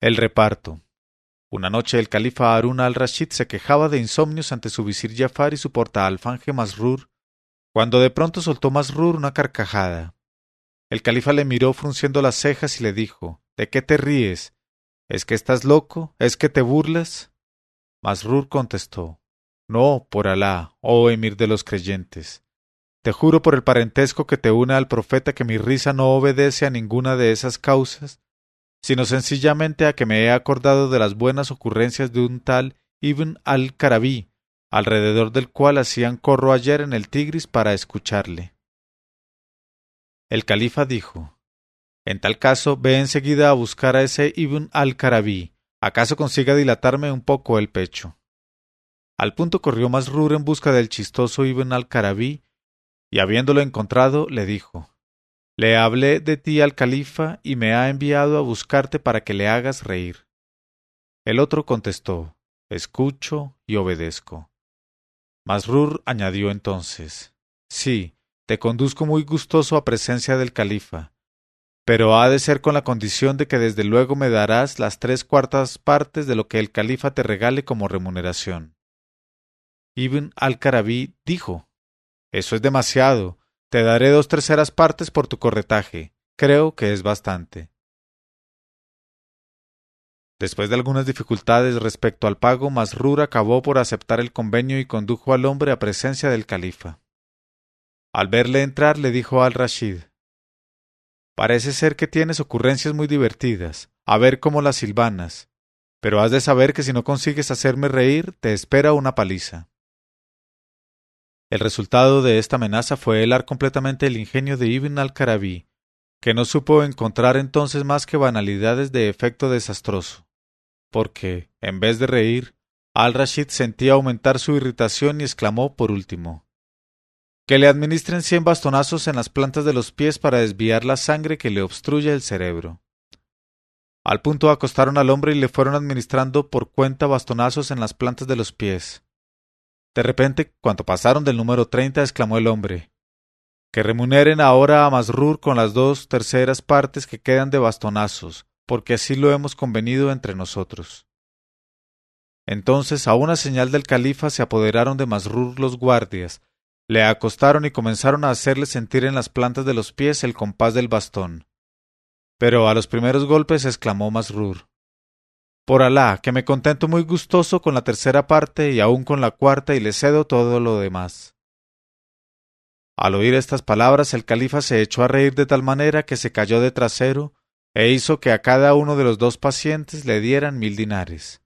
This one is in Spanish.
El reparto. Una noche el califa Harun al-Rashid se quejaba de insomnios ante su visir Jafar y su portaalfanje Masrur, cuando de pronto soltó Masrur una carcajada. El califa le miró frunciendo las cejas y le dijo ¿De qué te ríes? ¿Es que estás loco? ¿Es que te burlas? Masrur contestó No, por Alá, oh emir de los creyentes. Te juro por el parentesco que te une al profeta que mi risa no obedece a ninguna de esas causas, sino sencillamente a que me he acordado de las buenas ocurrencias de un tal Ibn al-Karabí, alrededor del cual hacían corro ayer en el Tigris para escucharle. El califa dijo En tal caso, ve enseguida a buscar a ese Ibn al-Karabí, acaso consiga dilatarme un poco el pecho. Al punto corrió Masrur en busca del chistoso Ibn al-Karabí, y habiéndolo encontrado, le dijo le hablé de ti al califa y me ha enviado a buscarte para que le hagas reír. El otro contestó Escucho y obedezco. Masrur añadió entonces Sí, te conduzco muy gustoso a presencia del califa, pero ha de ser con la condición de que desde luego me darás las tres cuartas partes de lo que el califa te regale como remuneración. Ibn al-Karabí dijo Eso es demasiado, te daré dos terceras partes por tu corretaje. Creo que es bastante. Después de algunas dificultades respecto al pago, Masrur acabó por aceptar el convenio y condujo al hombre a presencia del califa. Al verle entrar, le dijo al Rashid Parece ser que tienes ocurrencias muy divertidas, a ver cómo las silvanas, pero has de saber que si no consigues hacerme reír, te espera una paliza. El resultado de esta amenaza fue helar completamente el ingenio de Ibn al-Karabí, que no supo encontrar entonces más que banalidades de efecto desastroso, porque, en vez de reír, al-Rashid sentía aumentar su irritación y exclamó por último que le administren cien bastonazos en las plantas de los pies para desviar la sangre que le obstruye el cerebro. Al punto acostaron al hombre y le fueron administrando por cuenta bastonazos en las plantas de los pies. De repente, cuando pasaron del número treinta, exclamó el hombre Que remuneren ahora a Masrur con las dos terceras partes que quedan de bastonazos, porque así lo hemos convenido entre nosotros. Entonces, a una señal del califa, se apoderaron de Masrur los guardias, le acostaron y comenzaron a hacerle sentir en las plantas de los pies el compás del bastón. Pero a los primeros golpes exclamó Masrur por Alá, que me contento muy gustoso con la tercera parte y aun con la cuarta y le cedo todo lo demás. Al oír estas palabras el califa se echó a reír de tal manera que se cayó de trasero e hizo que a cada uno de los dos pacientes le dieran mil dinares.